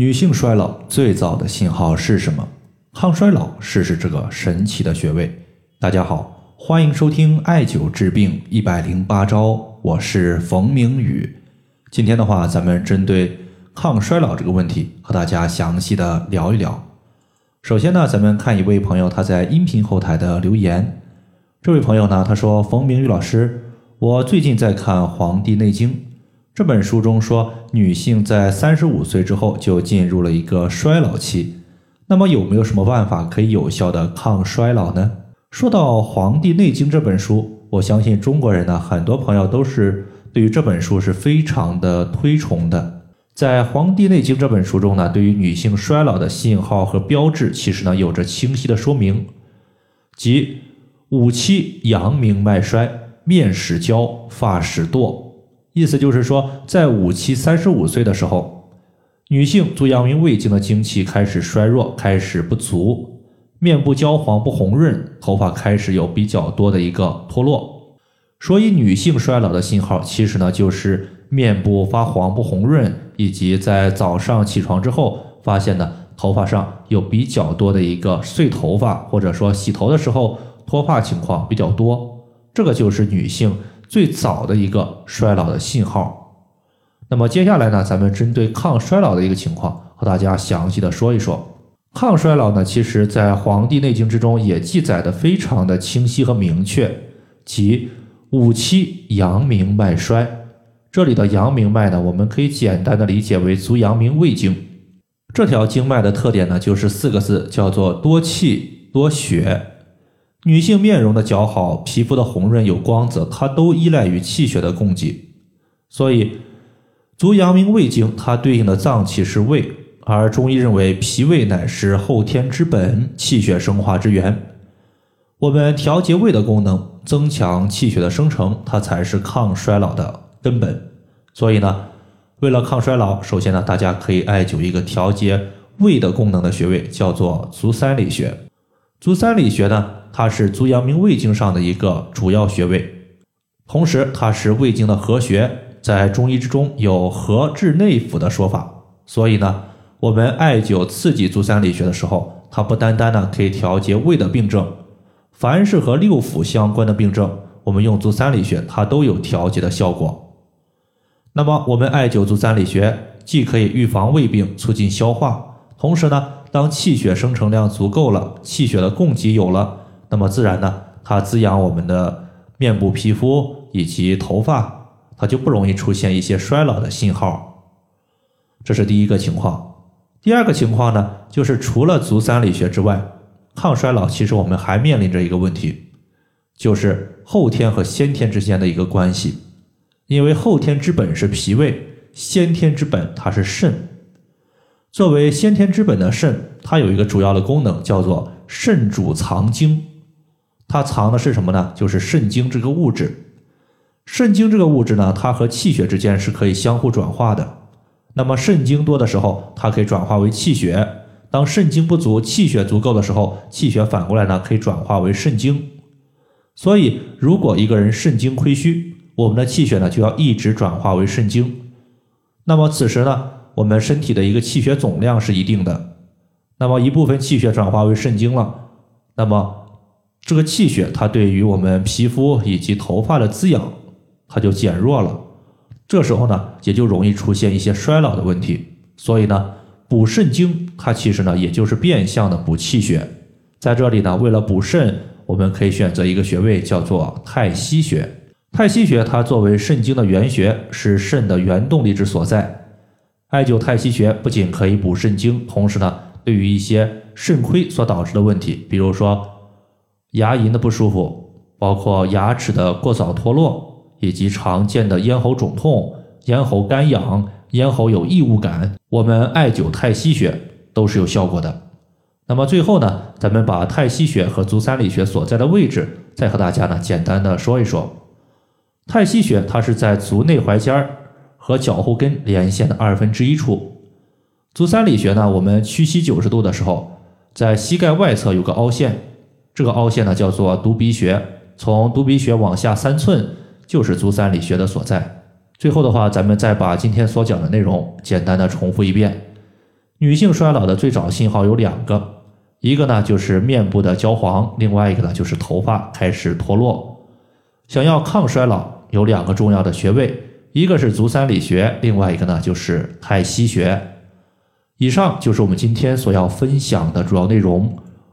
女性衰老最早的信号是什么？抗衰老试试这个神奇的穴位。大家好，欢迎收听艾灸治病一百零八招，我是冯明宇。今天的话，咱们针对抗衰老这个问题，和大家详细的聊一聊。首先呢，咱们看一位朋友他在音频后台的留言。这位朋友呢，他说：“冯明宇老师，我最近在看《黄帝内经》。”这本书中说，女性在三十五岁之后就进入了一个衰老期。那么有没有什么办法可以有效的抗衰老呢？说到《黄帝内经》这本书，我相信中国人呢，很多朋友都是对于这本书是非常的推崇的。在《黄帝内经》这本书中呢，对于女性衰老的信号和标志，其实呢有着清晰的说明，即五七阳明脉衰，面始焦，发始堕。意思就是说，在五七三十五岁的时候，女性足阳明胃经的精气开始衰弱，开始不足，面部焦黄不红润，头发开始有比较多的一个脱落。所以，女性衰老的信号其实呢，就是面部发黄不红润，以及在早上起床之后发现呢，头发上有比较多的一个碎头发，或者说洗头的时候脱发情况比较多，这个就是女性。最早的一个衰老的信号，那么接下来呢，咱们针对抗衰老的一个情况，和大家详细的说一说。抗衰老呢，其实在《黄帝内经》之中也记载的非常的清晰和明确，即五七阳明脉衰。这里的阳明脉呢，我们可以简单的理解为足阳明胃经。这条经脉的特点呢，就是四个字，叫做多气多血。女性面容的姣好，皮肤的红润有光泽，它都依赖于气血的供给。所以，足阳明胃经它对应的脏器是胃，而中医认为脾胃乃是后天之本，气血生化之源。我们调节胃的功能，增强气血的生成，它才是抗衰老的根本。所以呢，为了抗衰老，首先呢，大家可以艾灸一个调节胃的功能的穴位，叫做足三里穴。足三里穴呢？它是足阳明胃经上的一个主要穴位，同时它是胃经的合穴，在中医之中有合治内腑的说法。所以呢，我们艾灸刺激足三里穴的时候，它不单单呢可以调节胃的病症，凡是和六腑相关的病症，我们用足三里穴它都有调节的效果。那么我们艾灸足三里穴，既可以预防胃病，促进消化，同时呢，当气血生成量足够了，气血的供给有了。那么自然呢，它滋养我们的面部皮肤以及头发，它就不容易出现一些衰老的信号。这是第一个情况。第二个情况呢，就是除了足三里穴之外，抗衰老其实我们还面临着一个问题，就是后天和先天之间的一个关系。因为后天之本是脾胃，先天之本它是肾。作为先天之本的肾，它有一个主要的功能，叫做肾主藏精。它藏的是什么呢？就是肾精这个物质。肾精这个物质呢，它和气血之间是可以相互转化的。那么肾精多的时候，它可以转化为气血；当肾精不足、气血足够的时候，气血反过来呢，可以转化为肾精。所以，如果一个人肾精亏虚，我们的气血呢就要一直转化为肾精。那么此时呢，我们身体的一个气血总量是一定的。那么一部分气血转化为肾精了，那么。这个气血，它对于我们皮肤以及头发的滋养，它就减弱了。这时候呢，也就容易出现一些衰老的问题。所以呢，补肾精，它其实呢，也就是变相的补气血。在这里呢，为了补肾，我们可以选择一个穴位，叫做太溪穴。太溪穴它作为肾经的原穴，是肾的原动力之所在。艾灸太溪穴不仅可以补肾精，同时呢，对于一些肾亏所导致的问题，比如说。牙龈的不舒服，包括牙齿的过早脱落，以及常见的咽喉肿痛、咽喉干痒、咽喉有异物感，我们艾灸太溪穴都是有效果的。那么最后呢，咱们把太溪穴和足三里穴所在的位置，再和大家呢简单的说一说。太溪穴它是在足内踝尖儿和脚后跟连线的二分之一处。足三里穴呢，我们屈膝九十度的时候，在膝盖外侧有个凹陷。这个凹陷呢叫做犊鼻穴，从犊鼻穴往下三寸就是足三里穴的所在。最后的话，咱们再把今天所讲的内容简单的重复一遍，女性衰老的最早信号有两个，一个呢就是面部的焦黄，另外一个呢就是头发开始脱落。想要抗衰老，有两个重要的穴位，一个是足三里穴，另外一个呢就是太溪穴。以上就是我们今天所要分享的主要内容。